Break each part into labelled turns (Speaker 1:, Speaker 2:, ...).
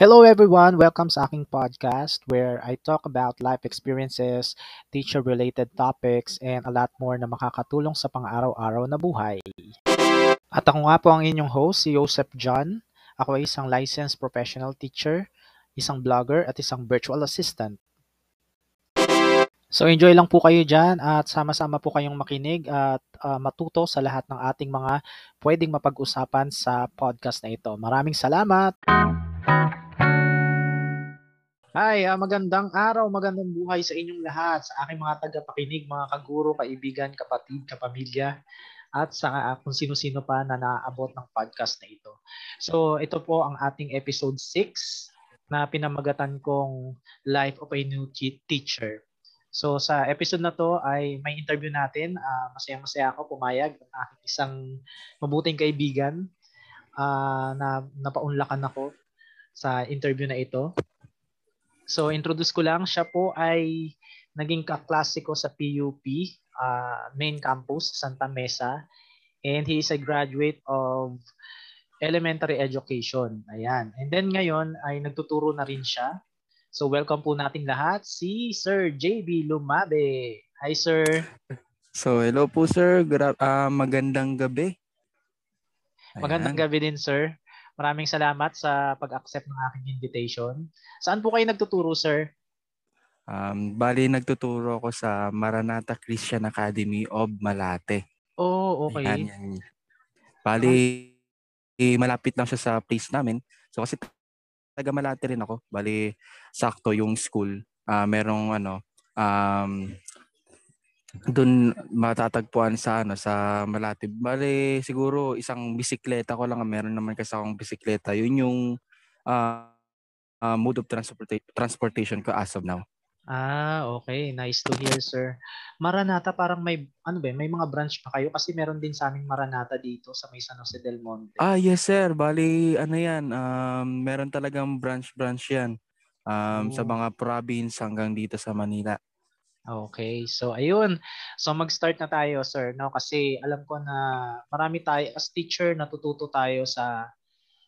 Speaker 1: Hello everyone, welcome sa aking podcast where I talk about life experiences, teacher-related topics, and a lot more na makakatulong sa pang-araw-araw na buhay. At ako nga po ang inyong host, si Joseph John. Ako ay isang licensed professional teacher, isang blogger, at isang virtual assistant. So enjoy lang po kayo dyan at sama-sama po kayong makinig at uh, matuto sa lahat ng ating mga pwedeng mapag-usapan sa podcast na ito. Maraming salamat! Hi, uh, magandang araw, magandang buhay sa inyong lahat, sa aking mga tagapakinig, mga kaguro, kaibigan, kapatid, kapamilya, at sa uh, kung sino-sino pa na naaabot ng podcast na ito. So, ito po ang ating episode 6 na pinamagatan kong Life of a New Teacher. So, sa episode na to ay may interview natin. Uh, masaya-masaya ako pumayag ng aking isang mabuting kaibigan uh, na napaunlakan ako sa interview na ito. So introduce ko lang, siya po ay naging kaklase ko sa PUP, uh, main campus, Santa Mesa. And he is a graduate of elementary education. Ayan. And then ngayon ay nagtuturo na rin siya. So welcome po nating lahat si Sir JB Lumabe. Hi sir.
Speaker 2: So hello po sir. Gra- uh, magandang gabi.
Speaker 1: Ayan. Magandang gabi din sir. Maraming salamat sa pag-accept ng aking invitation. Saan po kayo nagtuturo, sir?
Speaker 2: Um, bali, nagtuturo ako sa Maranatha Christian Academy of Malate.
Speaker 1: Oh, okay. Yan, yan.
Speaker 2: Bali, eh, malapit lang siya sa place namin. So kasi taga Malate rin ako. Bali, sakto yung school. Uh, merong ano, um, doon matatagpuan sa ano sa Malate. Bale siguro isang bisikleta ko lang meron naman kasi akong bisikleta. Yun yung uh, uh, mode of transporta- transportation ko as of now.
Speaker 1: Ah, okay. Nice to hear, sir. Maranata parang may ano ba, may mga branch pa kayo kasi meron din sa aming Maranata dito sa may San Jose del Monte.
Speaker 2: Ah, yes sir. Bali ano 'yan, um meron talagang branch-branch 'yan. Um, oh. sa mga province hanggang dito sa Manila.
Speaker 1: Okay. So ayun. So mag-start na tayo, sir, no? Kasi alam ko na marami tayo as teacher natututo tayo sa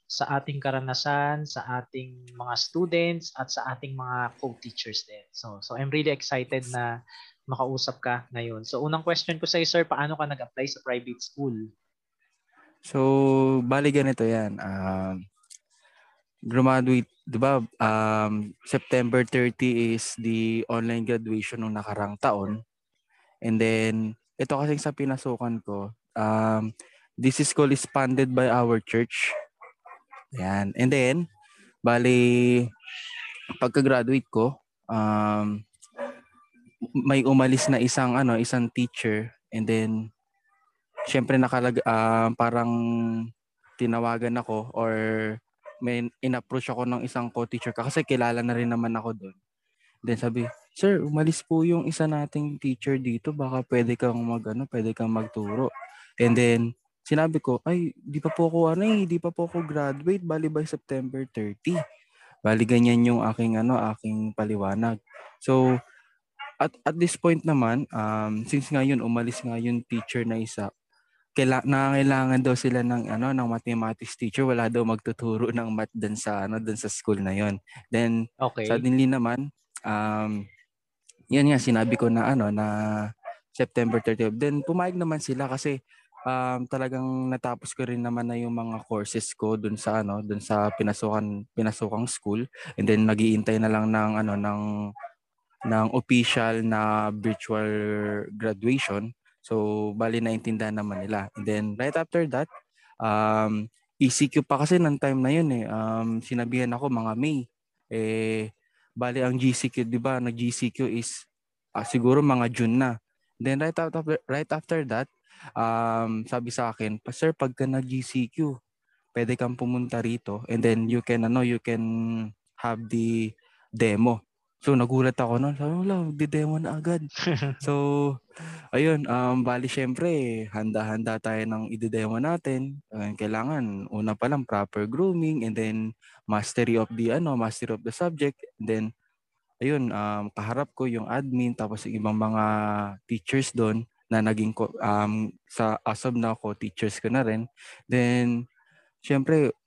Speaker 1: sa ating karanasan, sa ating mga students at sa ating mga co-teachers din. So so I'm really excited na makausap ka ngayon. So unang question ko sa iyo, sir, paano ka nag-apply sa private school?
Speaker 2: So, bali ganito 'yan. Um, graduate, 'di ba? Um, September 30 is the online graduation ng nakarang taon. And then ito kasi sa pinasukan ko, um, this school is funded by our church. Yan. And then bali pagka-graduate ko, um, may umalis na isang ano, isang teacher and then syempre nakalag uh, parang tinawagan ako or may in-approach ako ng isang co-teacher kasi kilala na rin naman ako doon. Then sabi, Sir, umalis po yung isa nating teacher dito. Baka pwede kang mag, ano, pwede kang magturo. And then, sinabi ko, ay, di pa po ako, ano eh, di pa po ako graduate. Bali by September 30. Bali ganyan yung aking, ano, aking paliwanag. So, at, at this point naman, um, since ngayon umalis nga yung teacher na isa, kaila, nangangailangan daw sila ng ano ng mathematics teacher. Wala daw magtuturo ng math dun sa ano dun sa school na yon then okay. suddenly naman um yan nga sinabi ko na ano na September 30 then pumayag naman sila kasi um, talagang natapos ko rin naman na yung mga courses ko dun sa ano dun sa pinasukan pinasukang school. And then nagiintay na lang ng ano ng ng official na virtual graduation So, bali naintindihan naman nila. And then, right after that, um, ECQ pa kasi ng time na yun eh. Um, sinabihan ako mga May. Eh, bali ang GCQ, di ba? Nag-GCQ is uh, siguro mga June na. Then right after, right after that, um, sabi sa akin, Sir, pagka nag-GCQ, pwede kang pumunta rito and then you can, ano, you can have the demo. So nagulat ako noon. Sabi wala, di-demo na agad. so, ayun, um, bali syempre, handa-handa tayo ng i-demo natin. Uh, kailangan, una pa lang, proper grooming and then mastery of the, ano, mastery of the subject. And then, ayun, um, kaharap ko yung admin, tapos yung ibang mga teachers doon na naging um, sa as of now ko teachers ko na rin. Then, syempre,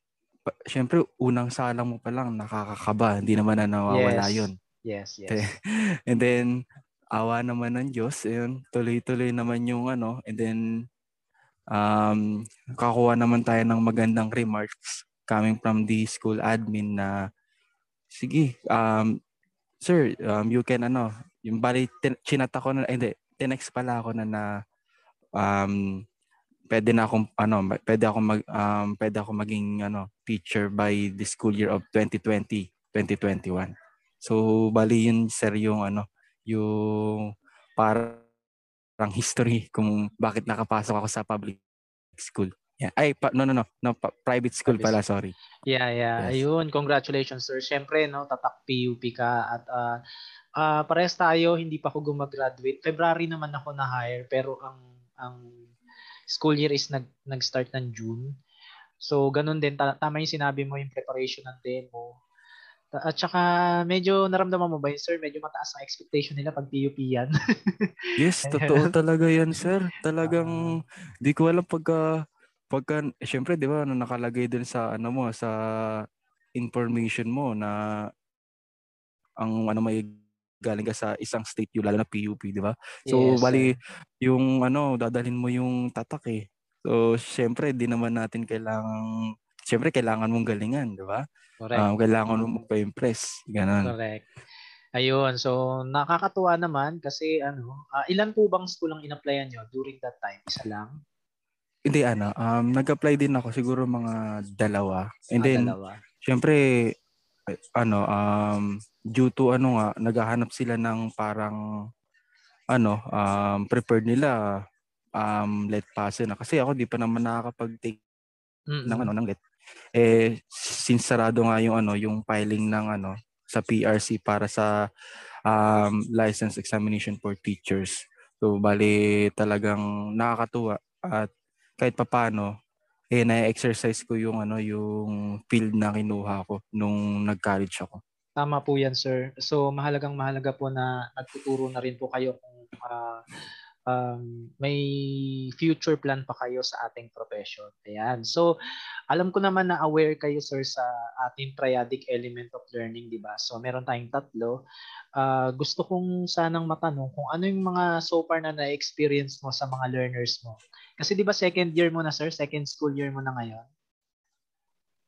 Speaker 2: syempre unang salang mo pa lang nakakakaba, hindi naman na nawawala
Speaker 1: Yes.
Speaker 2: 'yun.
Speaker 1: Yes, yes.
Speaker 2: And then awa naman ng Diyos, ayun, tuloy-tuloy naman yung ano, and then um kakuha naman tayo ng magandang remarks coming from the school admin na sige, um sir, um you can ano, yung bali tin- chinata ko na, ay, hindi, tinext pala ako na na um pwede na akong ano, pwede ako mag um pwede ako maging ano, teacher by the school year of 2020, 2021. So bali yun sir yung ano, yung parang history kung bakit nakapasok ako sa public school. Yeah. Ay, pa, no, no, no. no pa- private school pala, sorry.
Speaker 1: Yeah, yeah.
Speaker 2: Yes.
Speaker 1: Ayun, congratulations sir. Siyempre, no, tatak PUP ka at ah ah, parehas tayo, hindi pa ako gumraduate. February naman ako na hire pero ang ang school year is nag nag-start ng June. So, ganun din ta- tama yung sinabi mo yung preparation ng demo. At saka medyo naramdaman mo ba yun, sir? Medyo mataas ang expectation nila pag PUP yan.
Speaker 2: Yes, totoo talaga yan, sir. Talagang, di ko alam pagka, pagka, eh, syempre, di ba, ano, nakalagay dun sa, ano mo, sa information mo na ang ano may galing ka sa isang state yun, lalo na PUP, di ba? So,
Speaker 1: Yes,
Speaker 2: bali,
Speaker 1: sir.
Speaker 2: yung ano, dadalhin mo yung tatak eh. So, syempre, di naman natin kailangan, syempre, kailangan mong galingan, di ba?
Speaker 1: Correct.
Speaker 2: Um, kailangan mo magpa-impress. Ganon.
Speaker 1: Correct. Ayun, so nakakatuwa naman kasi ano, ah, ilan po bang school ang in-applyan nyo during that time? Isa lang?
Speaker 2: Hindi, ano, um, nag-apply din ako, siguro mga dalawa. And
Speaker 1: Ah,
Speaker 2: then,
Speaker 1: dalawa.
Speaker 2: syempre, ano, um, due to ano nga, naghahanap sila ng parang, ano, um, prepared nila, um, let pass na. Kasi ako, di pa naman nakakapag-take
Speaker 1: Mm-mm.
Speaker 2: ng ano, ng let. Eh, since nga yung ano, yung filing ng ano, sa PRC para sa um, license examination for teachers. So, bali talagang nakakatuwa at kahit papano, eh, na-exercise ko yung ano, yung field na kinuha ko nung nag-college ako.
Speaker 1: Tama po yan, sir. So mahalagang mahalaga po na nagtuturo na rin po kayo kung ah, um, may future plan pa kayo sa ating profession. Ayan. So alam ko naman na aware kayo, sir, sa ating triadic element of learning, di ba? So meron tayong tatlo. Ah, gusto kong sanang matanong kung ano yung mga so far na na-experience mo sa mga learners mo. Kasi di ba second year mo na, sir? Second school year mo na ngayon?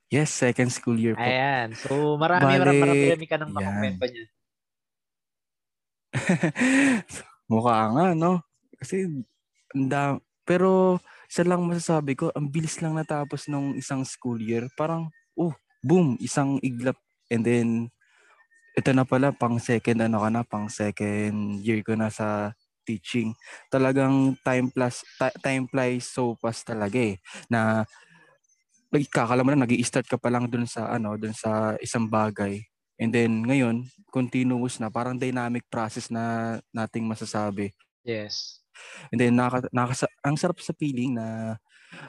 Speaker 2: Yes, second school year po.
Speaker 1: Ayan. So marami,
Speaker 2: Bale,
Speaker 1: marami, marami ka nang
Speaker 2: yan.
Speaker 1: makukwento niyan.
Speaker 2: Mukha nga, no? Kasi, da- pero, isa lang masasabi ko, ang bilis lang natapos nung isang school year. Parang, oh, boom, isang iglap. And then, ito na pala, pang second, ano ka na, pang second year ko na sa teaching. Talagang time plus, ti- time flies so fast talaga eh. Na, like, kakala mo na, nag start ka pa lang dun sa, ano, dun sa isang bagay. And then, ngayon, continuous na, parang dynamic process na nating masasabi.
Speaker 1: Yes.
Speaker 2: And then naka, nakasa- ang sarap sa feeling na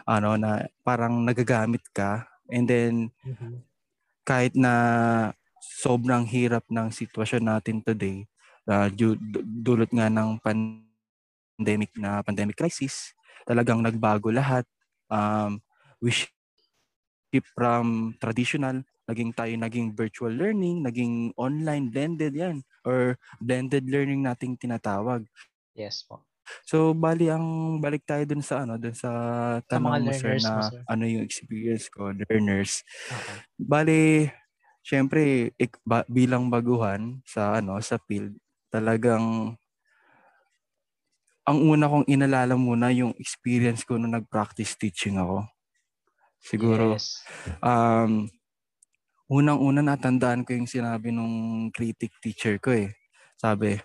Speaker 2: ano na parang nagagamit ka and then
Speaker 1: Mhm.
Speaker 2: kahit na sobrang hirap ng sitwasyon natin today uh, du- dulot nga ng pandemic na pandemic crisis talagang nagbago lahat um we shift from traditional naging tayo naging virtual learning naging online blended yan or blended learning nating tinatawag
Speaker 1: Yes po.
Speaker 2: So bali ang balik tayo dun sa ano dun sa
Speaker 1: Sa
Speaker 2: tanong mo sir
Speaker 1: learners mo,
Speaker 2: na
Speaker 1: sir.
Speaker 2: ano yung experience ko learners.
Speaker 1: Okay.
Speaker 2: Bali syempre ik, ba, bilang baguhan sa ano sa field talagang ang una kong inalala muna yung experience ko nung nag-practice teaching ako. Siguro
Speaker 1: Yes.
Speaker 2: um unang-una natandaan ko yung sinabi nung critic teacher ko eh. Sabi,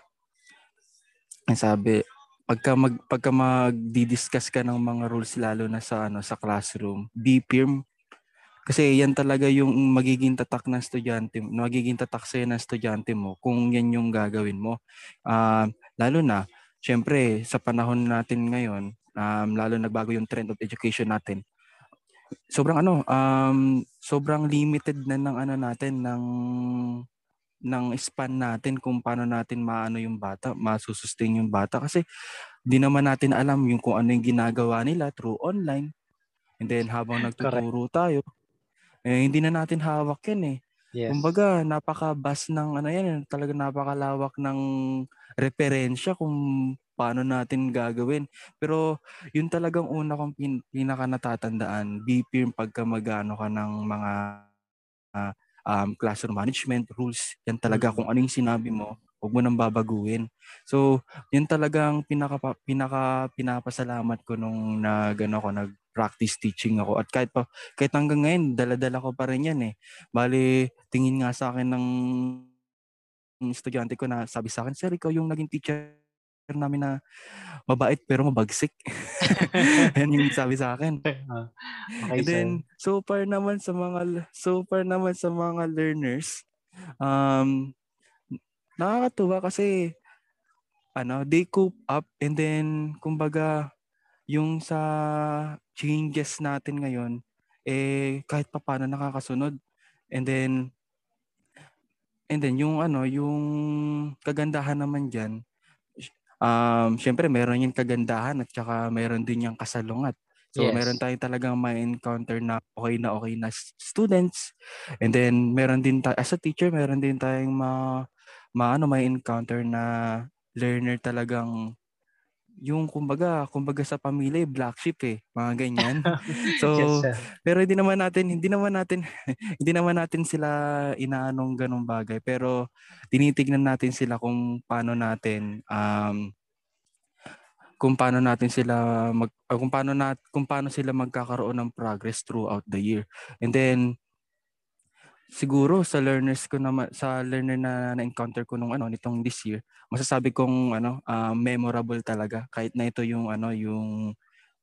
Speaker 2: sabi, pagka mag pagka magdi-discuss ka ng mga rules lalo na sa ano sa classroom, be firm. Kasi yan talaga yung magiging tatak ng estudyante, magiging tatak sa'yo ng estudyante mo kung yan yung gagawin mo. Ah, lalo na, syempre, sa panahon natin ngayon, um, lalo nagbago yung trend of education natin, sobrang ano, um, sobrang limited na ng ano natin, ng ng span natin kung paano natin maano yung bata, masusustain yung bata kasi di naman natin alam yung kung ano yung ginagawa nila through online. And then habang nagtuturo tayo, Eh, hindi na natin hawak yan eh.
Speaker 1: Yes.
Speaker 2: Kumbaga, napaka-vast ng ano yan, eh, talaga napakalawak ng referensya kung paano natin gagawin. Pero yun talagang una kong pin, pinaka natatandaan, BP yung pagka magano ka ng mga uh, um, classroom management rules. Yan talaga mm-hmm. kung ano yung sinabi mo, huwag mo nang babaguhin. So, yun talagang pinaka, pinaka pinapasalamat ko nung nag, ano, ko, nag practice teaching ako. At kahit pa, kahit hanggang ngayon, dala-dala ko pa rin yan eh. Bali, tingin nga sa akin ng estudyante ko na sabi sa akin, Sir, ikaw yung naging teacher namin na mabait pero mabagsik. Yan yung sabi sa akin. Ah, okay, And then, so far naman sa mga, so far naman sa mga learners, um, nakakatuwa kasi ano, they cope up and then kumbaga yung sa changes natin ngayon, eh, kahit pa paano nakakasunod. And then, and then yung ano, yung kagandahan naman dyan, um, syempre meron yung kagandahan at saka meron din yung kasalungat. So yes. meron tayong talagang may encounter na okay na okay na students. And then meron din tayo as a teacher, meron din tayong ma, ma ano may encounter na learner talagang yung kumbaga, kumbaga sa pamilya, eh, black sheep eh, mga ganyan. So, yes, pero hindi naman natin, hindi naman natin, hindi naman natin sila inaanong ganong bagay, pero tinitignan natin sila kung paano natin um kung paano natin sila mag uh, kung paano nat kung paano sila magkakaroon ng progress throughout the year. And then siguro sa learners ko naman sa learner na na-encounter ko nung ano nitong this year, masasabi kong ano uh, memorable talaga kahit na ito yung ano yung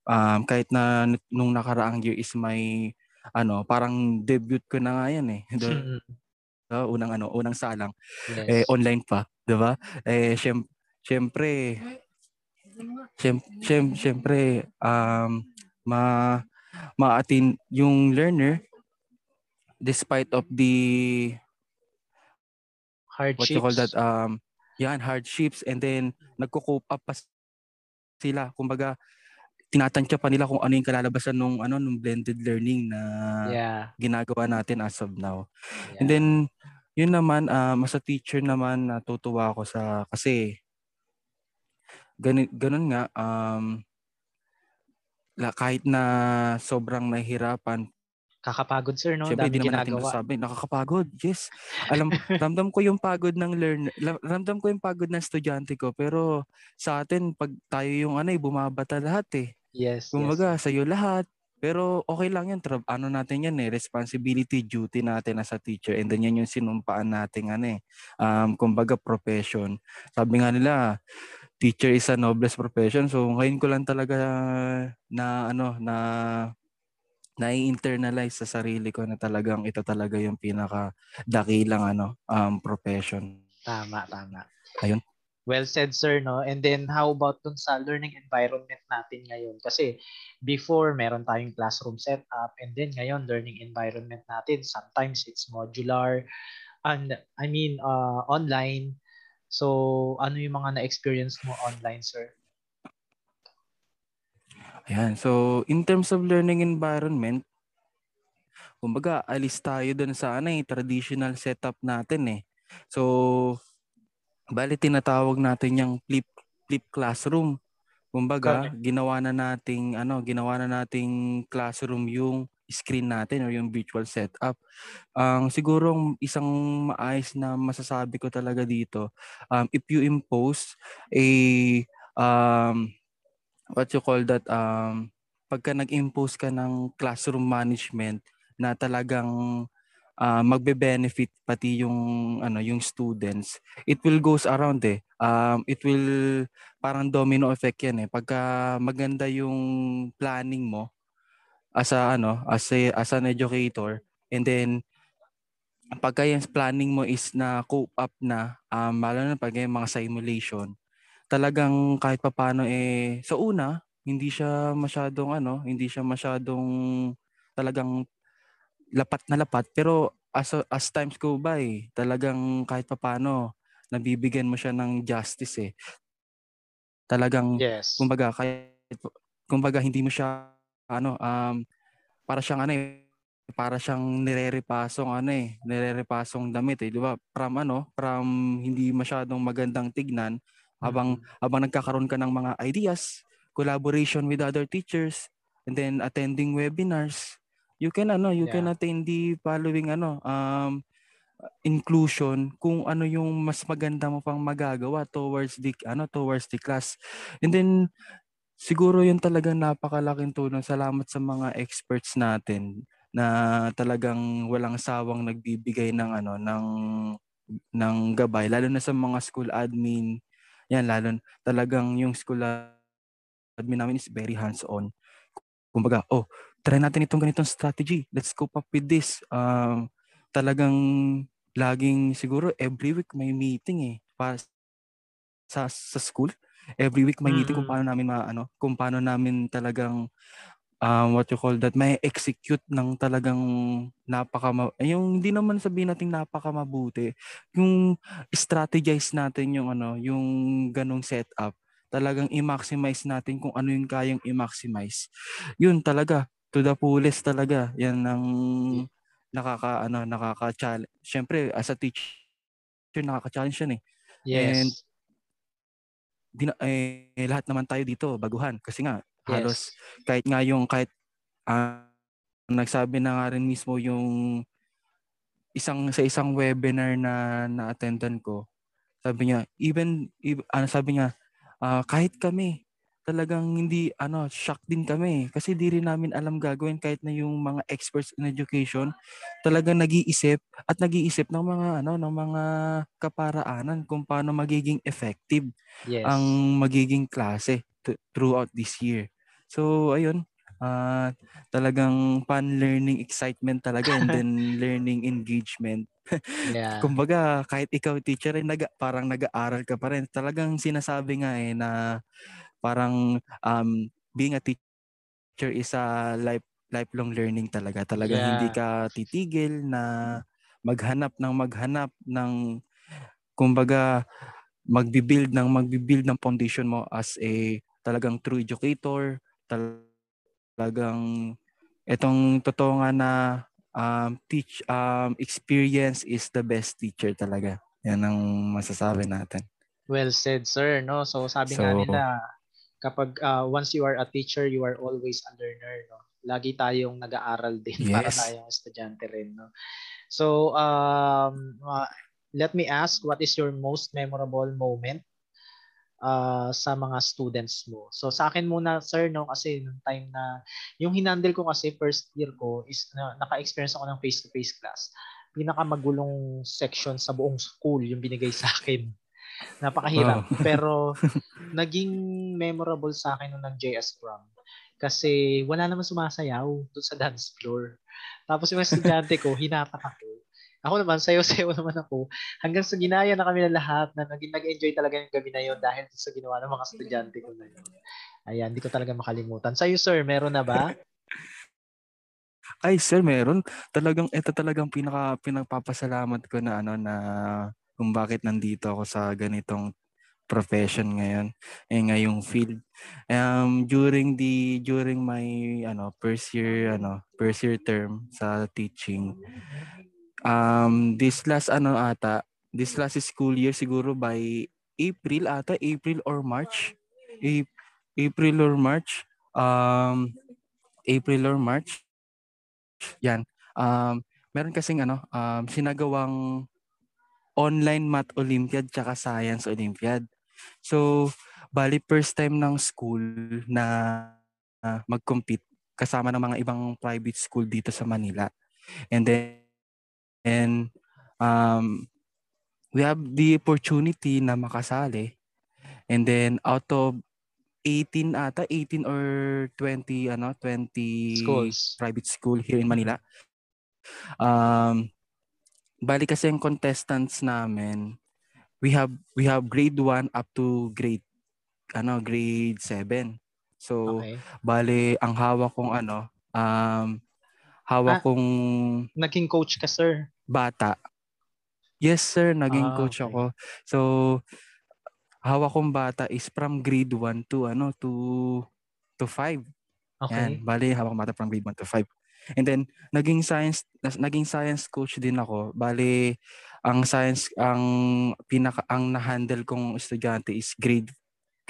Speaker 2: um, kahit na nung nakaraang year is my ano parang debut ko na nga yan eh. so, unang ano unang salang yes. eh online pa, 'di ba? Eh syem, syempre syem, syempre um ma ma-attain yung learner despite of the
Speaker 1: hardships.
Speaker 2: What you call that? Um, yan, hardships. And then, nagko-cope up pa sila. Kumbaga, tinatansya pa nila kung ano yung kalalabasan nung ano nung blended learning na yeah. ginagawa natin as of now. Yeah. And then yun naman um, as a teacher naman natutuwa ako sa kasi ganun, ganun nga um, kahit na sobrang nahihirapan
Speaker 1: Kakapagod sir, no?
Speaker 2: Siyempre, hindi naman natin masasabi. Nakakapagod, yes. Alam, ramdam ko yung pagod ng learner, ramdam ko yung pagod ng estudyante ko. Pero sa atin, pag tayo yung ano, eh, bumabata lahat eh.
Speaker 1: Yes,
Speaker 2: Kumbaga, yes. sa'yo lahat. Pero okay lang yan. Tra- ano natin yan eh, responsibility, duty natin as a teacher. And then yan yung sinumpaan natin ano eh. Um, kumbaga, profession. Sabi nga nila, teacher is a noblest profession. So ngayon ko lang talaga na ano na na-internalize sa sarili ko na talagang ito talaga yung pinaka dakilang ano um profession.
Speaker 1: Tama, tama.
Speaker 2: Ayun.
Speaker 1: Well said, sir, no? And then, how about dun sa learning environment natin ngayon? Kasi before, meron tayong classroom setup. And then, ngayon, learning environment natin, sometimes it's modular. And, I mean, uh, online. So, ano yung mga na-experience mo online, sir?
Speaker 2: Ayan. So, in terms of learning environment, kumbaga, alis tayo dun sa ano, eh, traditional setup natin eh. So, bali tinatawag natin yung flip flip classroom. Kumbaga, Correct. ginawa na nating ano, ginawa na nating classroom yung screen natin or yung virtual setup. Ang um, siguro isang maayos na masasabi ko talaga dito, um, if you impose a um, what you call that um pagka nag-impose ka ng classroom management na talagang uh, magbe-benefit pati yung ano yung students it will goes around eh. Um it will parang domino effect yan eh. Pagka maganda yung planning mo as a ano as a, as an educator and then pagka yung planning mo is na cope up na um lalo na pag yung mga simulation talagang kahit papaano eh sa una hindi siya masyadong ano, hindi siya masyadong talagang lapat na lapat pero as as times go by, talagang kahit papaano nabibigyan mo siya ng justice eh. Talagang yes. kumbaga kahit kumbaga hindi mo siya ano um para siyang ano eh para siyang nirerepasong ano eh, nirerepasong damit eh, 'di ba? From ano, from hindi masyadong magandang tignan habang
Speaker 1: Mm.
Speaker 2: habang nagkakaroon ka ng mga ideas, collaboration with other teachers, and then attending webinars, you can ano, you can
Speaker 1: Yeah.
Speaker 2: attain the following ano, um inclusion kung ano yung mas maganda mo pang magagawa towards the ano towards the class. And then siguro yun talagang napakalaking tulong. Salamat sa mga experts natin na talagang walang sawang nagbibigay ng ano ng ng gabay lalo na sa mga school admin. Yan lalo talagang yung school admin namin is very hands-on. Kumbaga, oh, try natin itong ganitong strategy. Let's cope up with this. Um, talagang laging siguro every week may meeting eh para sa sa school. Every week may meeting kung paano namin ma ano, kung paano namin talagang um, what you call that, may execute ng talagang napaka yung hindi naman sabihin natin napaka mabuti. Yung strategize natin yung ano, yung ganong setup. Talagang i-maximize natin kung ano yung kayang i-maximize. Yun talaga, to the fullest talaga. Yan ang nakaka ano nakaka-challenge. Syempre as a teacher nakaka-challenge yan eh.
Speaker 1: Yes.
Speaker 2: And di na, eh, lahat naman tayo dito baguhan kasi nga halos
Speaker 1: yes.
Speaker 2: kahit nga yung kahit ah, nagsabi na nga rin mismo yung isang sa isang webinar na na-attendan ko sabi niya even, even ano sabi niya ah, kahit kami talagang hindi ano shock din kami kasi di rin namin alam gagawin kahit na yung mga experts in education talagang nag-iisip at nag-iisip ng mga ano ng mga kaparaanan kung paano magiging effective
Speaker 1: Yes.
Speaker 2: ang magiging klase t- throughout this year. So ayun, ah talagang fun learning excitement talaga and then learning engagement.
Speaker 1: yeah.
Speaker 2: Kumbaga kahit ikaw teacher ay naga, parang nag-aaral ka pa rin. Talagang sinasabi nga eh na parang um, being a teacher is a life lifelong learning talaga. Hindi
Speaker 1: Yeah.
Speaker 2: ka titigil na maghanap ng maghanap ng kumbaga magbi-build ng magbi-build ng foundation mo as a talagang true educator, talagang itong totoo nga na um, teach um, experience is the best teacher talaga. Yan ang masasabi natin.
Speaker 1: Well said, sir. No? So sabi nga
Speaker 2: So-
Speaker 1: nila, kapag ah, once you are a teacher, you are always a learner. No? Lagi tayong nag-aaral din para
Speaker 2: Yes.
Speaker 1: tayong estudyante rin. No? So um, ah, let me ask, what is your most memorable moment ah, sa mga students mo? So sa akin muna, sir, no, kasi nung time na, yung hinandle ko kasi first year ko is na, naka-experience ako ng face-to-face class. Pinakamagulong section sa buong school yung binigay sa akin. Napakahirap.
Speaker 2: Wow.
Speaker 1: Pero naging memorable sa akin nung nag-JS prom. Kasi wala naman sumasayaw doon sa dance floor. Tapos yung mga estudyante ko, hinatak ako. Ako naman, sayo-sayo naman ako. Hanggang sa ginaya na kami na lahat na naging nag-enjoy talaga yung gabi na yun dahil sa ginawa ng mga estudyante ko na yun. Ayan, hindi ko talaga makalimutan. Sa'yo, sir, meron na ba?
Speaker 2: Ay sir, meron. Talagang ito talagang pinaka pinagpapasalamat ko na ano na kung bakit nandito ako sa ganitong profession ngayon eh ngayong field um during the during my ano first year ano first year term sa teaching um this last ano ata this last school year siguro by April ata April or March? A- April or March? Um April or March? Yan. Um meron kasing ano um sinagawang online math olympiad tsaka science olympiad. So bali first time ng school na ah, mag-compete kasama ng mga ibang private school dito sa Manila. And then and um we have the opportunity na makasali and then out of 18 ata 18 or 20 ano 20
Speaker 1: Schools.
Speaker 2: private school here in Manila. Um bali kasi yung contestants namin we have we have grade 1 up to grade ano grade 7. So
Speaker 1: Okay.
Speaker 2: bali ang hawak kong ano um hawak
Speaker 1: Ah.
Speaker 2: kong
Speaker 1: Naging coach ka, sir.
Speaker 2: bata. Yes sir, naging
Speaker 1: Ah,
Speaker 2: coach
Speaker 1: okay.
Speaker 2: ako. So hawak kong bata is from grade 1 to ano to to 5.
Speaker 1: Okay.
Speaker 2: Yan, bali hawak bata from grade 1 to 5. And then naging science naging science coach din ako. Bali ang science ang pinaka ang na-handle kong estudyante is grade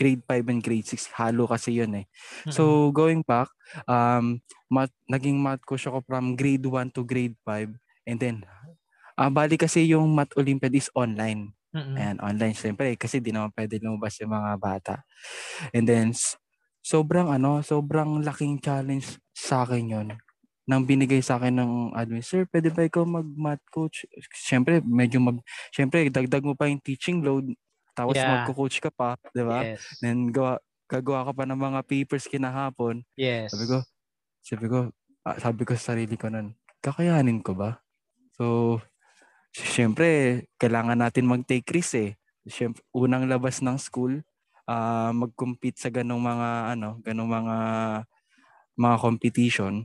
Speaker 2: grade 5 and grade 6 halo kasi yun eh. Mm-hmm. So going back, um math, naging math coach ako from grade 1 to grade 5 and then uh, bali kasi yung math olympiad is online. Mm-hmm. Ayan, online syempre kasi di naman pwede lumabas yung mga bata. And then sobrang ano, sobrang laking challenge sa akin yon nang binigay sa akin ng admin, sir, pwede ba ikaw mag-math coach? Siyempre, medyo mag, siyempre, dagdag mo pa yung teaching load, tapos yeah. magko-coach ka pa, di ba? Yes. Then, gawa, gagawa ka pa ng mga papers kinahapon.
Speaker 1: Yes.
Speaker 2: Sabi ko, sabi ko, ah, sabi ko sa sarili ko nun, kakayanin ko ba? So, siyempre, kailangan natin mag-take risk eh. Siyempre, unang labas ng school, uh, mag-compete sa ganong mga, ano, ganong mga, mga competition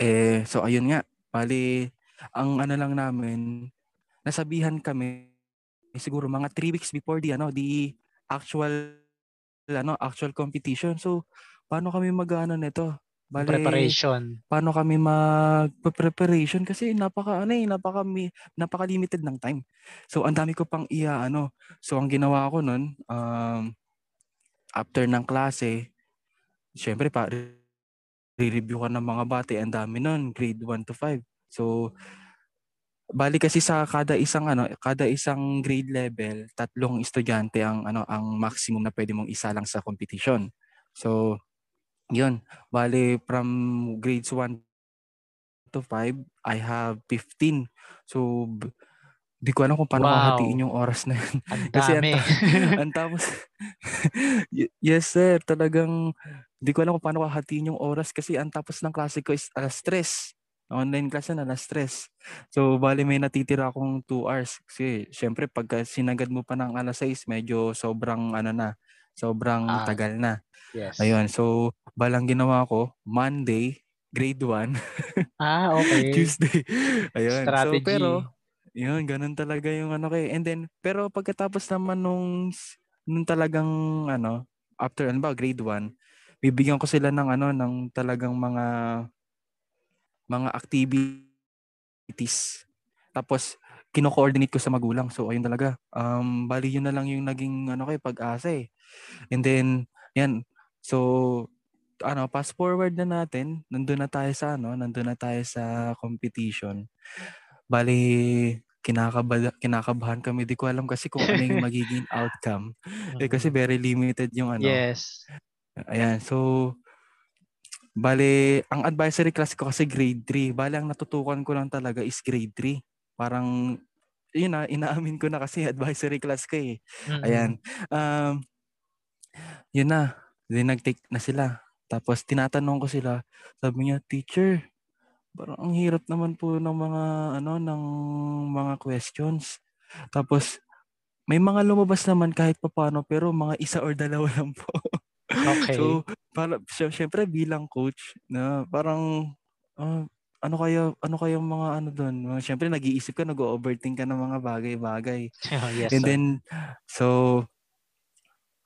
Speaker 2: eh, so ayun nga, bali, ang ano lang namin, nasabihan kami eh, siguro mga 3 weeks before the ano, the actual ano, actual competition. So, paano kami mag-ano nito?
Speaker 1: Bali, preparation.
Speaker 2: Paano kami mag-preparation kasi napaka ano eh, napaka napaka limited ng time. So, ang dami ko pang iya ano. So, ang ginawa ko noon, um, after ng klase, syempre pa re-review ka ng mga bate, ang dami nun, grade 1 to 5. So, bali kasi sa kada isang ano, kada isang grade level, tatlong estudyante ang ano ang maximum na pwede mong isa lang sa competition. So, 'yun. Bali from grades 1 to 5, I have 15. So, di ko alam kung paano wow. hatiin yung oras na yun.
Speaker 1: Ang dami.
Speaker 2: Kasi ang, tapos, yes sir, talagang di ko alam kung paano hatiin yung oras kasi ang tapos ng klase ko is alas stress. Online class na alas stress. So, bali may natitira akong 2 hours. Kasi, syempre, pagka sinagad mo pa ng alas 6, medyo sobrang, ano na, sobrang ah, tagal na.
Speaker 1: Yes.
Speaker 2: Ayun. So, balang ginawa ko, Monday, grade 1.
Speaker 1: ah, okay.
Speaker 2: Tuesday. Ayun.
Speaker 1: Strategy.
Speaker 2: So, pero, yun, ganun talaga yung ano kay. And then, pero pagkatapos naman nung, nung talagang, ano, after, ano ba, grade 1, bibigyan ko sila ng, ano, ng talagang mga, mga activities. Tapos, kino-coordinate ko sa magulang. So, ayun talaga. Um, bali yun na lang yung naging, ano kay, pag-asa eh. And then, yan. So, ano, fast forward na natin. Nandun na tayo sa, ano, nandun na tayo sa competition. Bali, kinakaba, kinakabahan kami. Di ko alam kasi kung ano yung magiging outcome. eh, kasi very limited yung ano.
Speaker 1: Yes.
Speaker 2: Ayan. So, bali, ang advisory class ko kasi grade 3. Bali, ang natutukan ko lang talaga is grade 3. Parang, yun na, inaamin ko na kasi advisory class ko eh. Mm-hmm. Ayan. Um, yun na. Then nag-take na sila. Tapos tinatanong ko sila, sabi niya, teacher, parang ang hirap naman po ng mga ano ng mga questions. Tapos may mga lumabas naman kahit papaano pero mga isa or dalawa lang po.
Speaker 1: Okay.
Speaker 2: so, para syempre bilang coach na parang uh, ano kaya ano kaya mga ano doon? Syempre nag-iisip ka, nag-overthink ka ng mga bagay-bagay.
Speaker 1: Oh, yes,
Speaker 2: And sir. then so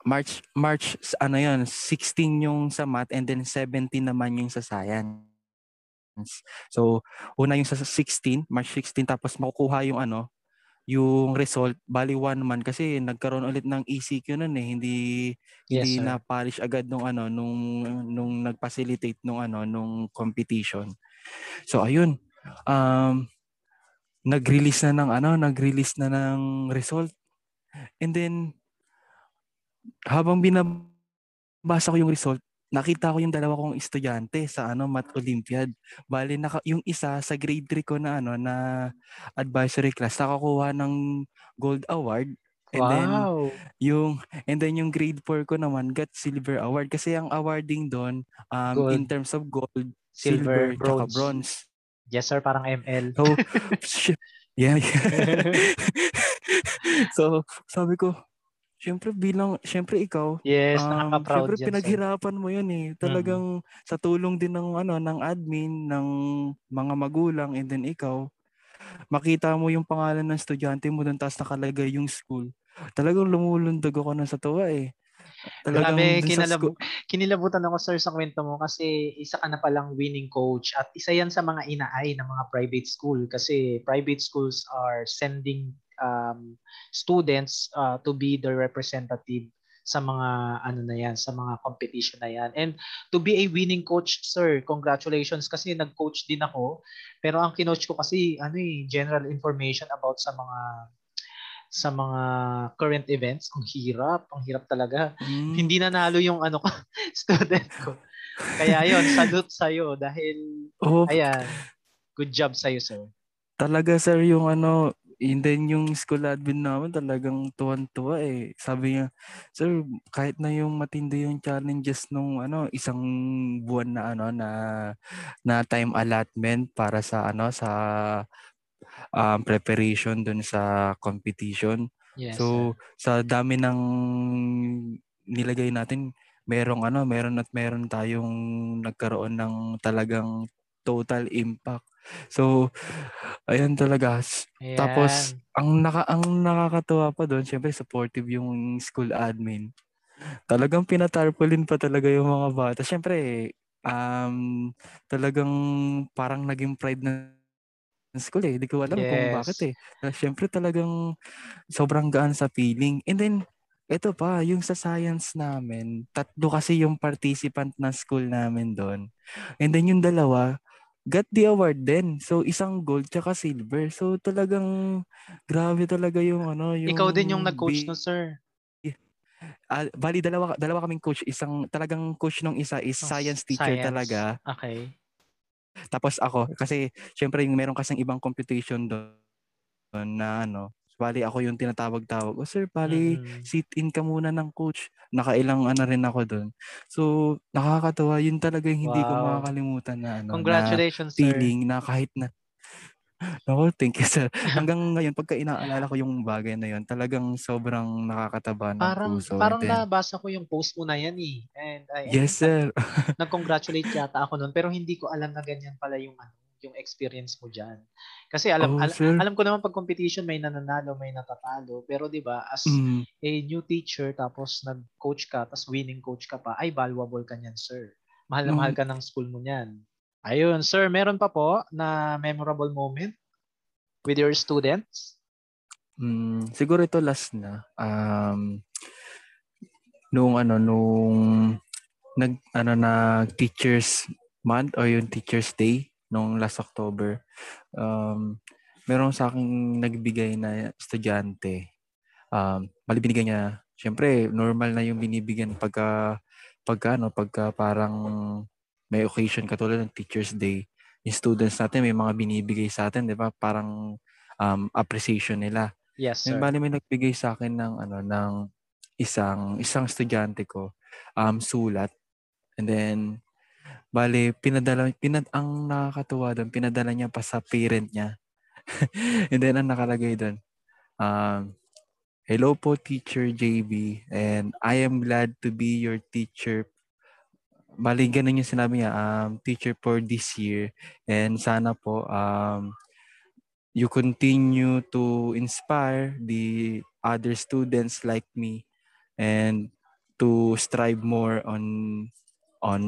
Speaker 2: March March ano 'yon, 16 yung sa math and then 17 naman yung sa science. So, una yung sa 16, March 16, tapos makukuha yung ano, yung result, bali one man kasi nagkaroon ulit ng ECQ noon eh, hindi yes, hindi na polish agad nung ano nung nung nag-facilitate nung ano nung competition. So ayun. Um nag-release na ng ano, nag-release na ng result. And then habang binabasa ko yung result, nakita ko yung dalawa kong estudyante sa ano Math Olympiad. Bali naka, yung isa sa grade 3 ko na ano na advisory class nakakuha ng gold award
Speaker 1: And wow. then
Speaker 2: yung and then yung grade 4 ko naman got silver award kasi ang awarding doon um gold. in terms of gold, silver, silver bronze. bronze.
Speaker 1: Yes sir, parang ML.
Speaker 2: So yeah. yeah. so sabi ko, Siyempre bilang, siyempre ikaw,
Speaker 1: yes, um, nakaka-proud
Speaker 2: siyempre pinaghirapan mo yun eh. Talagang mm. sa tulong din ng ano ng admin, ng mga magulang and then ikaw, makita mo yung pangalan ng estudyante mo doon tapos nakalagay yung school. Talagang lumulundag ako na sa tuwa eh. Talagang
Speaker 1: Grabe, kinalab-
Speaker 2: school-
Speaker 1: kinilabutan ako sir sa kwento mo kasi isa ka na palang winning coach at isa yan sa mga inaay ng mga private school kasi private schools are sending um, students uh, to be the representative sa mga ano na yan, sa mga competition na yan. And to be a winning coach, sir, congratulations kasi nag-coach din ako. Pero ang kinoach ko kasi ano eh, general information about sa mga sa mga current events. Ang hirap, ang hirap talaga.
Speaker 2: Mm.
Speaker 1: Hindi nanalo yung ano ko, student ko. Kaya yon salute sa'yo dahil,
Speaker 2: Oh,
Speaker 1: ayan, good job sa'yo, sir.
Speaker 2: talaga sir yung ano, and then yung school admin namin talagang tuwan-tuwa eh. Sabi niya, sir, kahit na yung matindi yung challenges nung ano, isang buwan na ano na na time allotment para sa ano sa um, preparation dun sa competition.
Speaker 1: Yes,
Speaker 2: so
Speaker 1: sir.
Speaker 2: sa dami ng nilagay natin, merong ano, meron at meron tayong nagkaroon ng talagang total impact. So ayun talaga.
Speaker 1: Ayan.
Speaker 2: Tapos ang naka ang nakakatuwa pa doon, syempre supportive yung school admin. Talagang pinatarpaulin pa talaga yung mga bata. Syempre um talagang parang naging pride ng school eh. Hindi ko alam kung bakit
Speaker 1: Yes.
Speaker 2: eh. Uh, Syempre talagang sobrang gaan sa feeling. And then ito pa, yung sa science namin, tatlo kasi yung participant na school namin doon. And then yung dalawa, got the award din. So isang gold tsaka silver. So talagang grabe talaga yung ano, yung
Speaker 1: Ikaw din yung nag-coach
Speaker 2: bi-
Speaker 1: no, sir.
Speaker 2: Ah, bali dalawa dalawa kaming coach. Isang talagang coach nung isa is
Speaker 1: Oh,
Speaker 2: science teacher
Speaker 1: science.
Speaker 2: talaga.
Speaker 1: Okay.
Speaker 2: Tapos ako kasi syempre yung meron kasing ibang computation doon na ano, bali ako yung tinatawag-tawag. Oh sir, bali
Speaker 1: Mm.
Speaker 2: sit in ka muna ng coach. Nakailang ano rin ako doon. So nakakatawa yun talaga yung hindi ko
Speaker 1: Wow.
Speaker 2: makakalimutan na ano na
Speaker 1: Congratulations, sir.
Speaker 2: feeling na kahit na Ako, thank you sir. Hanggang ngayon, pagka inaalala ko yung bagay na yun, talagang sobrang nakakataba ng
Speaker 1: Parang
Speaker 2: puso.
Speaker 1: parang
Speaker 2: then,
Speaker 1: nabasa ko yung post mo na yan eh. And I,
Speaker 2: yes sir.
Speaker 1: nag-congratulate yata ako noon pero hindi ko alam na ganyan pala yung ano, yung experience mo diyan. Kasi alam
Speaker 2: Oh,
Speaker 1: al- alam ko naman pag competition may nananalo, may natatalo, pero 'di ba as
Speaker 2: Mm,
Speaker 1: a new teacher tapos nag-coach ka, tapos winning coach ka pa, ay valuable ka niyan, sir. Mahal na
Speaker 2: Nung-
Speaker 1: mahal ka ng school mo niyan. Ayun, sir, meron pa po na memorable moment with your students?
Speaker 2: mm, siguro ito last na. Um, nung ano, nung nag, ano, na teachers month or yung teachers day nung last October, um, meron sa akin nagbigay na estudyante. Um, bali binigay niya, syempre normal na yung binibigyan pagka pagka ano, pagka parang may occasion katulad ng Teachers Day. Yung students natin may mga binibigay sa atin, 'di ba? Parang um, appreciation nila.
Speaker 1: Yes,
Speaker 2: Yung
Speaker 1: sir.
Speaker 2: bali may nagbigay sa akin ng ano ng isang isang estudyante ko um sulat and then bali pinadala pinad ang nakakatuwa doon pinadala niya pa sa parent niya. And then ang nakalagay doon um hello po teacher JB and I am glad to be your teacher. Bali ganun yung sinabi niya um teacher for this year. And sana po um you continue to inspire the other students like me and to strive more on on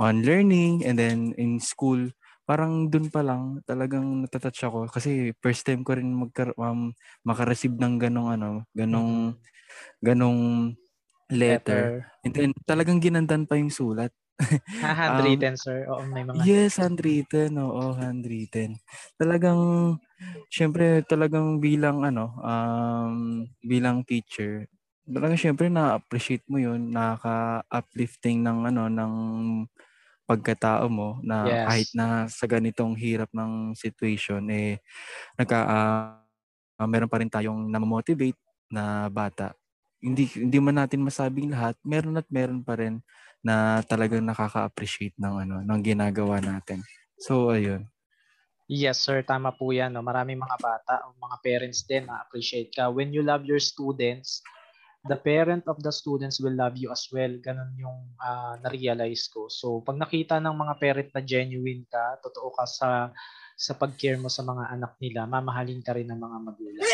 Speaker 2: on learning and then in school parang dun pa lang talagang natatouch ako kasi first time ko rin magka, um, makareceive ng ganong ano ganong ganong letter. and then talagang ginandan pa yung sulat
Speaker 1: Ha, handwritten, sir. Oo, may mga
Speaker 2: Yes, handwritten. Oo, handwritten. Talagang, syempre, talagang bilang, ano, um, bilang teacher, talagang syempre na-appreciate mo yun, nakaka-uplifting ng, ano, ng pagkatao mo na
Speaker 1: Yes.
Speaker 2: kahit na sa ganitong hirap ng situation, eh, nagka, ah, meron pa rin tayong namomotivate na bata. Hindi, hindi man natin masabing lahat, meron at meron pa rin na talagang nakaka-appreciate ng ano ng ginagawa natin. So ayun.
Speaker 1: Yes, sir. Tama po yan. No? Maraming mga bata o mga parents din na appreciate ka. When you love your students, the parent of the students will love you as well. Ganun yung ah, na-realize ko. So, pag nakita ng mga parent na genuine ka, totoo ka sa sa pag-care mo sa mga anak nila, mamahalin ka rin ng mga magulang.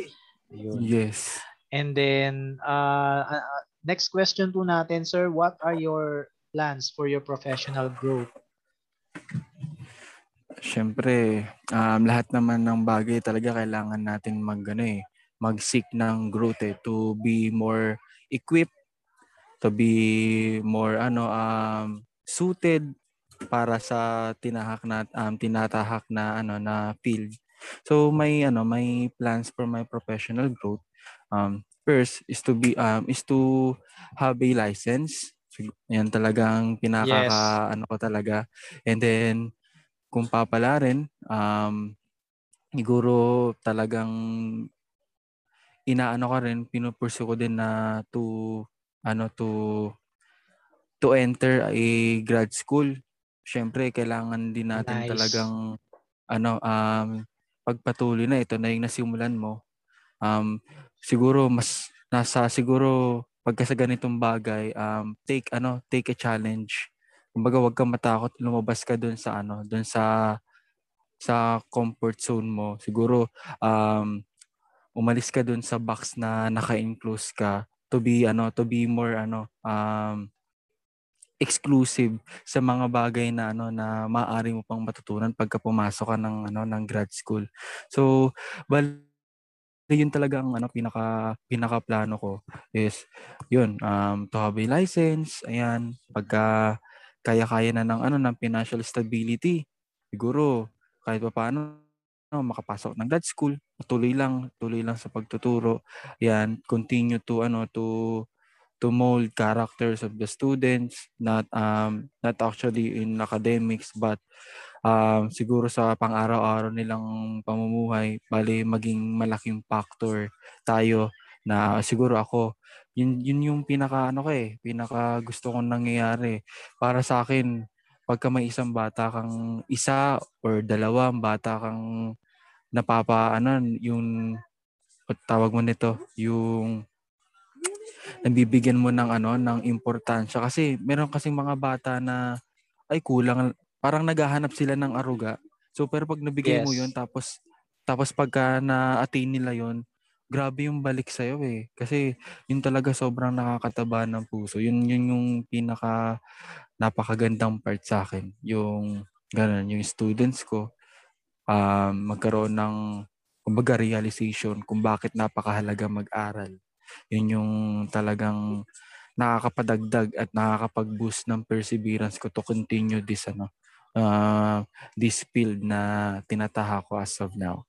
Speaker 1: Ayun.
Speaker 2: Yes.
Speaker 1: And then, uh, uh, next question po natin, sir. What are your plans for your professional growth?
Speaker 2: Siyempre, um, lahat naman ng bagay talaga kailangan natin mag, ano eh, mag-seek ng growth eh, to be more equipped, to be more ano um, suited para sa tinahak na um, tinatahak na ano na field. So may ano may plans for my professional growth. Um, first is to be um is to have a license. Yan talagang pinaka yes. ano ko talaga. And then kung papala rin um siguro talagang inaano ka rin pinupursu ko din na to ano to to enter a grad school. Syempre kailangan din natin nice. talagang ano um pagpatuloy na ito na yung nasimulan mo, um, siguro mas nasa siguro pagka sa ganitong bagay, um, take ano, take a challenge. Kumbaga wag kang matakot, lumabas ka doon sa ano, doon sa sa comfort zone mo. Siguro um, umalis ka doon sa box na naka-enclose ka to be ano, to be more ano, um, exclusive sa mga bagay na ano na maaari mo pang matutunan pagka pumasok ka ng ano ng grad school. So, bal yun talaga ang ano pinaka pinaka plano ko is yun um to have a license ayan pagka kaya-kaya na ng ano ng financial stability siguro kahit pa paano no, makapasok ng grad school tuloy lang tuloy lang sa pagtuturo. Yan continue to ano to to mold characters of the students not um not actually in academics but um siguro sa pang-araw-araw nilang pamumuhay bali maging malaking factor tayo na siguro ako yun yun yung pinaka ano ko eh pinaka gusto kong nangyayari. Para sa akin pagka may isang bata kang isa or dalawang bata kang napapa ano yung tawag mo nito yung nabibigyan mo ng ano ng importansya kasi meron kasing mga bata na ay kulang parang naghahanap sila ng aruga. So pero pag nabigay yes. mo 'yon tapos tapos pagka na-attain nila 'yon, grabe yung balik sa iyo eh. Kasi yun talaga sobrang nakakataba ng puso. Yun yun yung pinaka napakagandang part sa akin. Yung ganun, yung students ko um, magkaroon ng kumbaga realization kung bakit napakahalaga mag-aral. Yun yung talagang nakakapadagdag at nakakapag-boost ng perseverance ko to continue this ano uh, this field na tinataha ko as of now.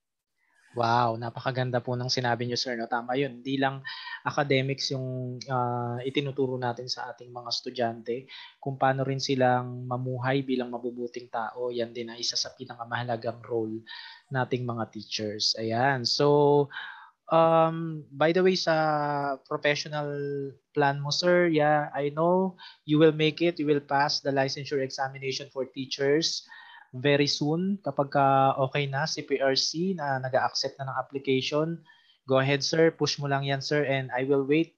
Speaker 1: Wow, napakaganda po ng sinabi niyo sir. No? Tama 'yun. Hindi lang academics yung uh, itinuturo natin sa ating mga estudyante, kung paano rin silang mamuhay bilang mabubuting tao. Yan din ang isa sa pinakamahalagang role nating mga teachers. Ayan. So Um, by the way, sa professional plan mo, sir, yeah, I know you will make it. You will pass the licensure examination for teachers very soon. Kapag ka okay na si PRC na nag-accept na ng application, go ahead, sir. Push mo lang yan, sir. And I will wait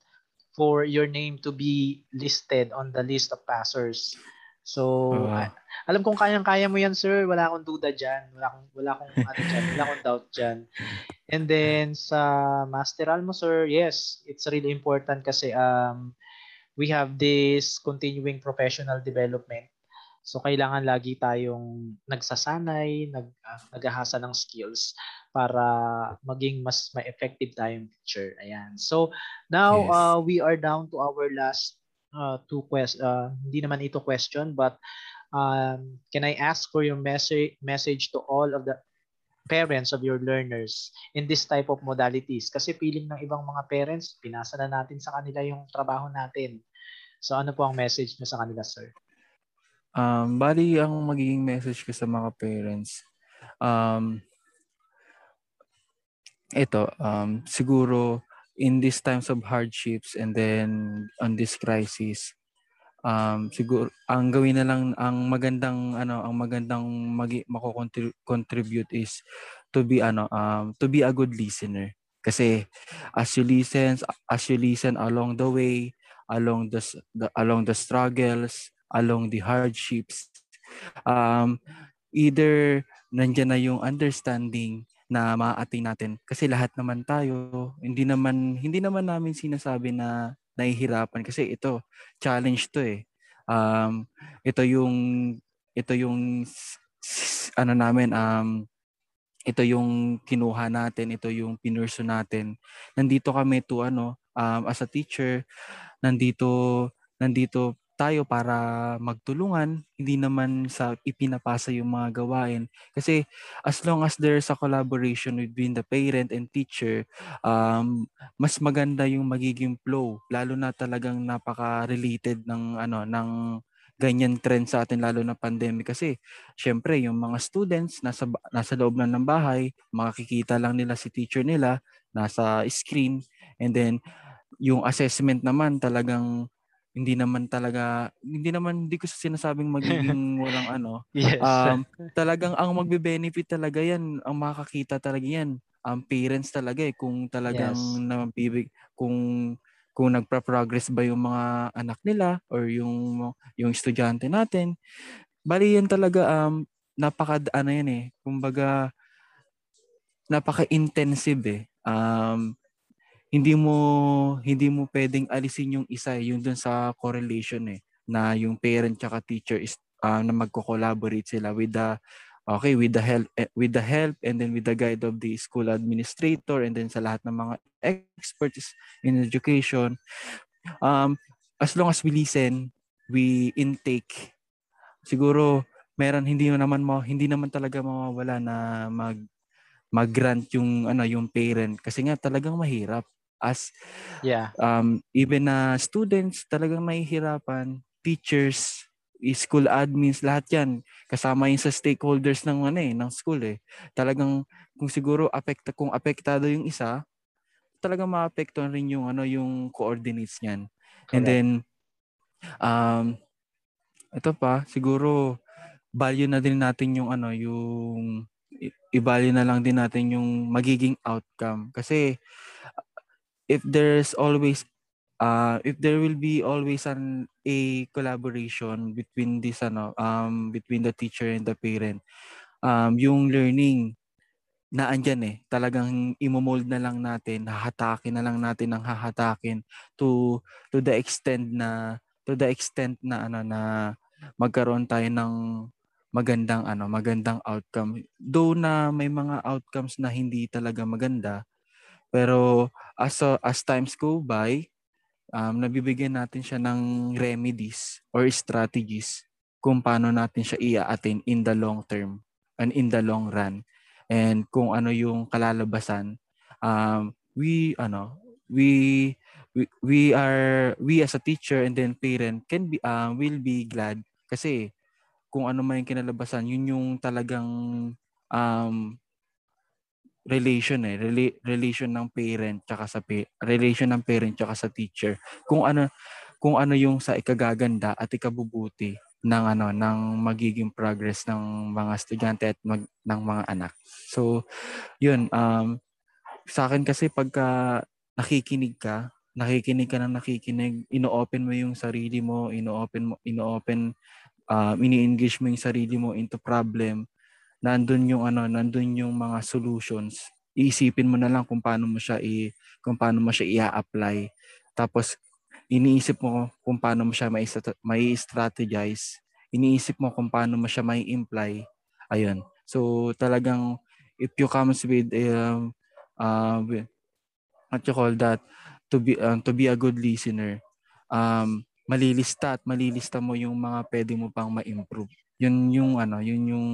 Speaker 1: for your name to be listed on the list of passers. So, uh, alam kong kayang-kaya mo yan, sir. Wala akong duda dyan. Wala akong, wala akong, ano dyan, wala akong doubt dyan. And then, sa masteral mo, sir, yes, it's really important kasi um, we have this continuing professional development. So, kailangan lagi tayong nagsasanay, nag, uh, naghahasa ng skills para maging mas may effective tayong teacher. Ayan. So, now yes. uh, we are down to our last uh, two quest uh, hindi naman ito question but um, can I ask for your message message to all of the parents of your learners in this type of modalities kasi feeling ng ibang mga parents pinasa na natin sa kanila yung trabaho natin so ano po ang message niyo sa kanila sir
Speaker 2: um bali ang magiging message ko sa mga parents um ito um siguro in these times of hardships and then on this crisis um siguro ang gawin na lang ang magandang ano ang magandang magi mako-contribute is to be ano um to be a good listener. Kasi as you listen as you listen along the way along the, the along the struggles along the hardships. Um either nandiyan na yung understanding na ma-attain natin. Kasi lahat naman tayo hindi naman hindi naman namin sinasabi na nahihirapan. Kasi ito challenge to eh. Um ito yung ito yung ano namin um ito yung kinuha natin ito yung pinurso natin. Nandito kami to ano um, as a teacher nandito nandito tayo para magtulungan, hindi naman sa ipinapasa yung mga gawain. Kasi as long as there's a collaboration between the parent and teacher, um, mas maganda yung magiging flow. Lalo na talagang napaka-related ng ano ng ganyan trend sa atin lalo na pandemic kasi syempre yung mga students nasa nasa loob lang ng bahay makikita lang nila si teacher nila nasa screen and then yung assessment naman talagang hindi naman talaga hindi naman hindi ko sinasabing magiging walang ano
Speaker 1: yes.
Speaker 2: um talagang ang magbe-benefit talaga yan ang makakita talaga yan ang um, parents talaga eh kung talagang yes. nabibig kung kung nagpa-progress ba yung mga anak nila or yung yung estudyante natin bali yan talaga um napaka ano yan eh kumbaga napaka-intensive eh um hindi mo hindi mo pwedeng alisin yung isa eh, yung dun sa correlation eh na yung parent tsaka teacher is uh, na magko-collaborate sila with the okay with the help eh, with the help and then with the guide of the school administrator and then sa lahat ng mga experts in education. Um as long as we listen we intake. Siguro meron hindi naman mo hindi naman talaga mawawala na mag mag-grant yung ano yung parent kasi nga talagang mahirap as
Speaker 1: yeah.
Speaker 2: um even na uh, students talagang mahihirapan. Teachers school admins lahat yan. Kasama yung sa stakeholders ng ano eh ng school eh. Talagang kung siguro apekta kung apektado yung isa talagang maapektuhan rin yung ano yung coordinates niyan. And then um ito pa siguro value na din natin yung ano yung i-value na lang din natin yung magiging outcome. Kasi if there's always uh if there will be always an a collaboration between this ano um between the teacher and the parent um yung learning na andyan eh talagang imomold na lang natin hahatakin na lang natin ng hahatakin to to the extent na to the extent na ano na magkaroon tayo ng magandang ano magandang outcome. Though na may mga outcomes na hindi talaga maganda pero as, uh, as times go by, um, nabibigyan natin siya ng remedies or strategies kung paano natin siya i-attain in the long term and in the long run. And kung ano yung kalalabasan, um, we, ano, we, we, we are, we as a teacher and then parent can be, uh, will be glad kasi kung ano man yung kinalabasan, yun yung talagang um, relation eh rela- relation ng parent tsaka sa pa- relation ng parent tsaka sa teacher. Kung ano kung ano yung sa ikagaganda at ikabubuti ng ano ng magiging progress ng mga estudyante at mag, ng mga anak. So yun um sa akin kasi pagka nakikinig ka nakikinig ka ng nakikinig ino-open mo yung sarili mo ino-open mo ino-open um, ini-engage mo yung sarili mo into problem nandun yung ano, nandun yung mga solutions. Iisipin mo na lang kung paano mo siya i kung paano mo siya i-apply. Tapos iniisip mo kung paano mo siya may strategize. Iniisip mo kung paano mo siya may imply. Ayun. So talagang if you comes with um uh, what you call that to be um, to be a good listener um malilista at malilista mo yung mga pwede mo pang ma-improve. Yun yung ano, yun yung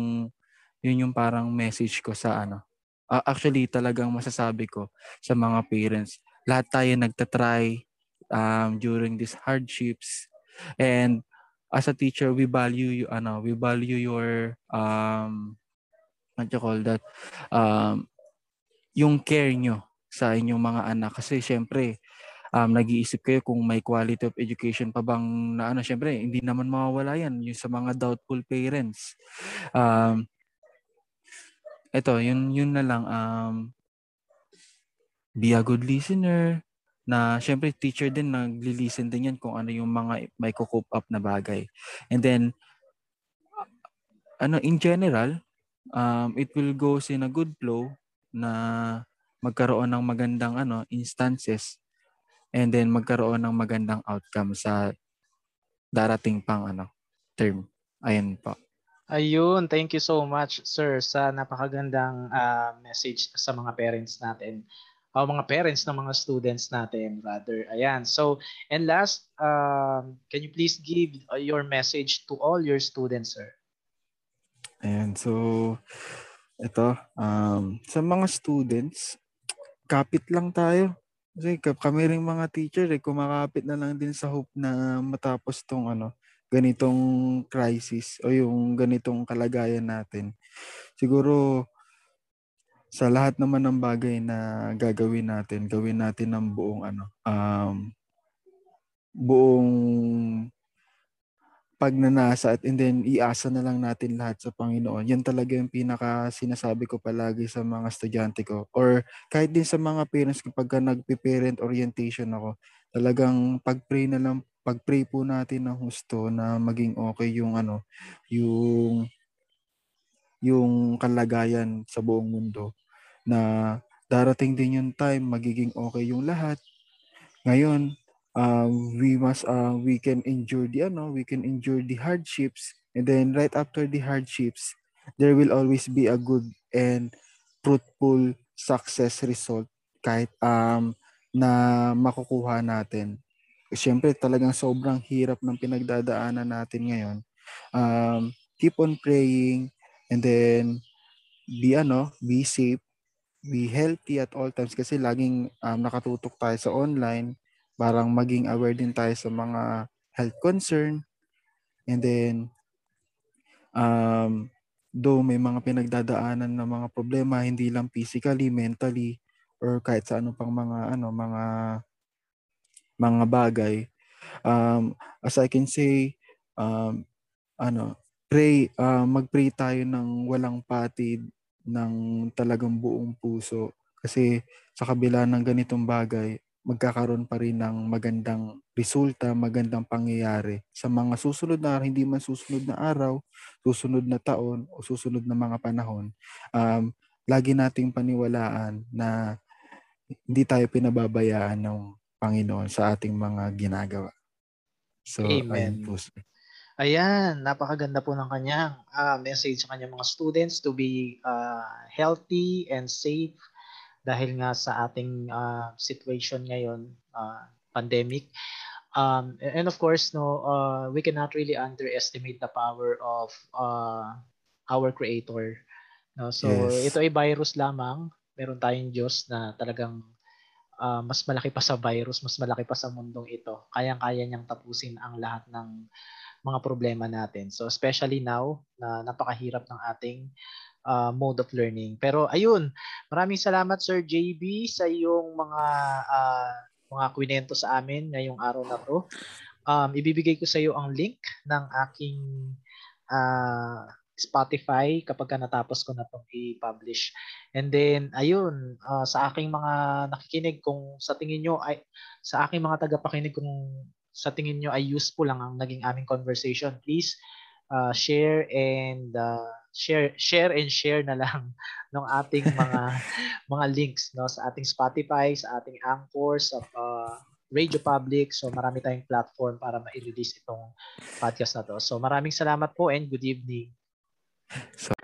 Speaker 2: yun yung parang message ko sa ano. Uh, actually, talagang masasabi ko sa mga parents. Lahat tayo nagtatry um, during these hardships. And as a teacher, we value you, ano, we value your, um, what you call that, um, yung care nyo sa inyong mga anak. Kasi syempre, um, nag-iisip kayo kung may quality of education pa bang na ano, syempre, hindi naman mawawala yan yung sa mga doubtful parents. Um, ito, yun, yun na lang. Um, be a good listener. Na syempre teacher din nagli-listen din yan kung ano yung mga may cope up na bagay. And then ano in general, um, it will goes in a good flow na magkaroon ng magandang ano instances and then magkaroon ng magandang outcome sa darating pang ano term. Ayun po.
Speaker 1: Ayun, thank you so much sir sa napakagandang uh, message sa mga parents natin. O uh, mga parents ng mga students natin rather. Ayan. So, and last, um, can you please give uh, your message to all your students, sir?
Speaker 2: Ayan. So, ito, um, sa mga students, kapit lang tayo. Kasi kami ring mga teacher, eh, kumakapit na lang din sa hope na matapos tong ano, ganitong crisis o yung ganitong kalagayan natin. Siguro sa lahat naman ng bagay na gagawin natin, gawin natin ng buong ano, um, buong pagnanasa at and then iasa na lang natin lahat sa Panginoon. Yan talaga yung pinaka sinasabi ko palagi sa mga estudyante ko or kahit din sa mga parents kapag ka nagpe-parent orientation ako, talagang pag-pray na lang pag-pray po natin ng husto na maging okay yung ano, yung yung kalagayan sa buong mundo na darating din yung time magiging okay yung lahat. Ngayon, um, we must uh, we can endure the ano, we can endure the hardships and then right after the hardships, there will always be a good and fruitful success result kahit um na makukuha natin syempre talagang sobrang hirap ng pinagdadaanan natin ngayon. Um, keep on praying and then be ano, be safe, be healthy at all times kasi laging um, nakatutok tayo sa online, parang maging aware din tayo sa mga health concern. And then um, though may mga pinagdadaanan na mga problema hindi lang physically, mentally or kahit sa ano pang mga ano mga mga bagay. Um, as I can say, um, ano, pray, uh, mag-pray tayo ng walang patid, ng talagang buong puso. Kasi sa kabila ng ganitong bagay, magkakaroon pa rin ng magandang resulta, magandang pangyayari sa mga susunod na hindi man susunod na araw, susunod na taon o susunod na mga panahon. Um, lagi nating paniwalaan na hindi tayo pinababayaan ng Panginoon sa ating mga ginagawa.
Speaker 1: So, Amen. Ayun po. Ayan, napakaganda po ng kanyang uh, message sa kanyang mga students to be uh, healthy and safe dahil nga sa ating uh, situation ngayon, uh, pandemic. Um, and of course, no, uh, we cannot really underestimate the power of uh, our Creator. No? So, yes. ito ay virus lamang. Meron tayong Diyos na talagang uh, mas malaki pa sa virus, mas malaki pa sa mundong ito. Kayang-kaya niyang tapusin ang lahat ng mga problema natin. So especially now na napakahirap ng ating uh, mode of learning. Pero ayun, maraming salamat Sir JB sa iyong mga uh, mga kwento sa amin ngayong araw na to. Um, ibibigay ko sa iyo ang link ng aking uh, Spotify kapag ka natapos ko na itong i-publish. And then, ayun, uh, sa aking mga nakikinig, kung sa tingin nyo ay, sa aking mga tagapakinig, kung sa tingin nyo ay useful lang ang naging aming conversation, please uh, share and uh, share share and share na lang ng ating mga mga links no sa ating Spotify, sa ating Anchor, sa uh, Radio Public. So marami tayong platform para ma-release itong podcast na to. So maraming salamat po and good evening.
Speaker 2: So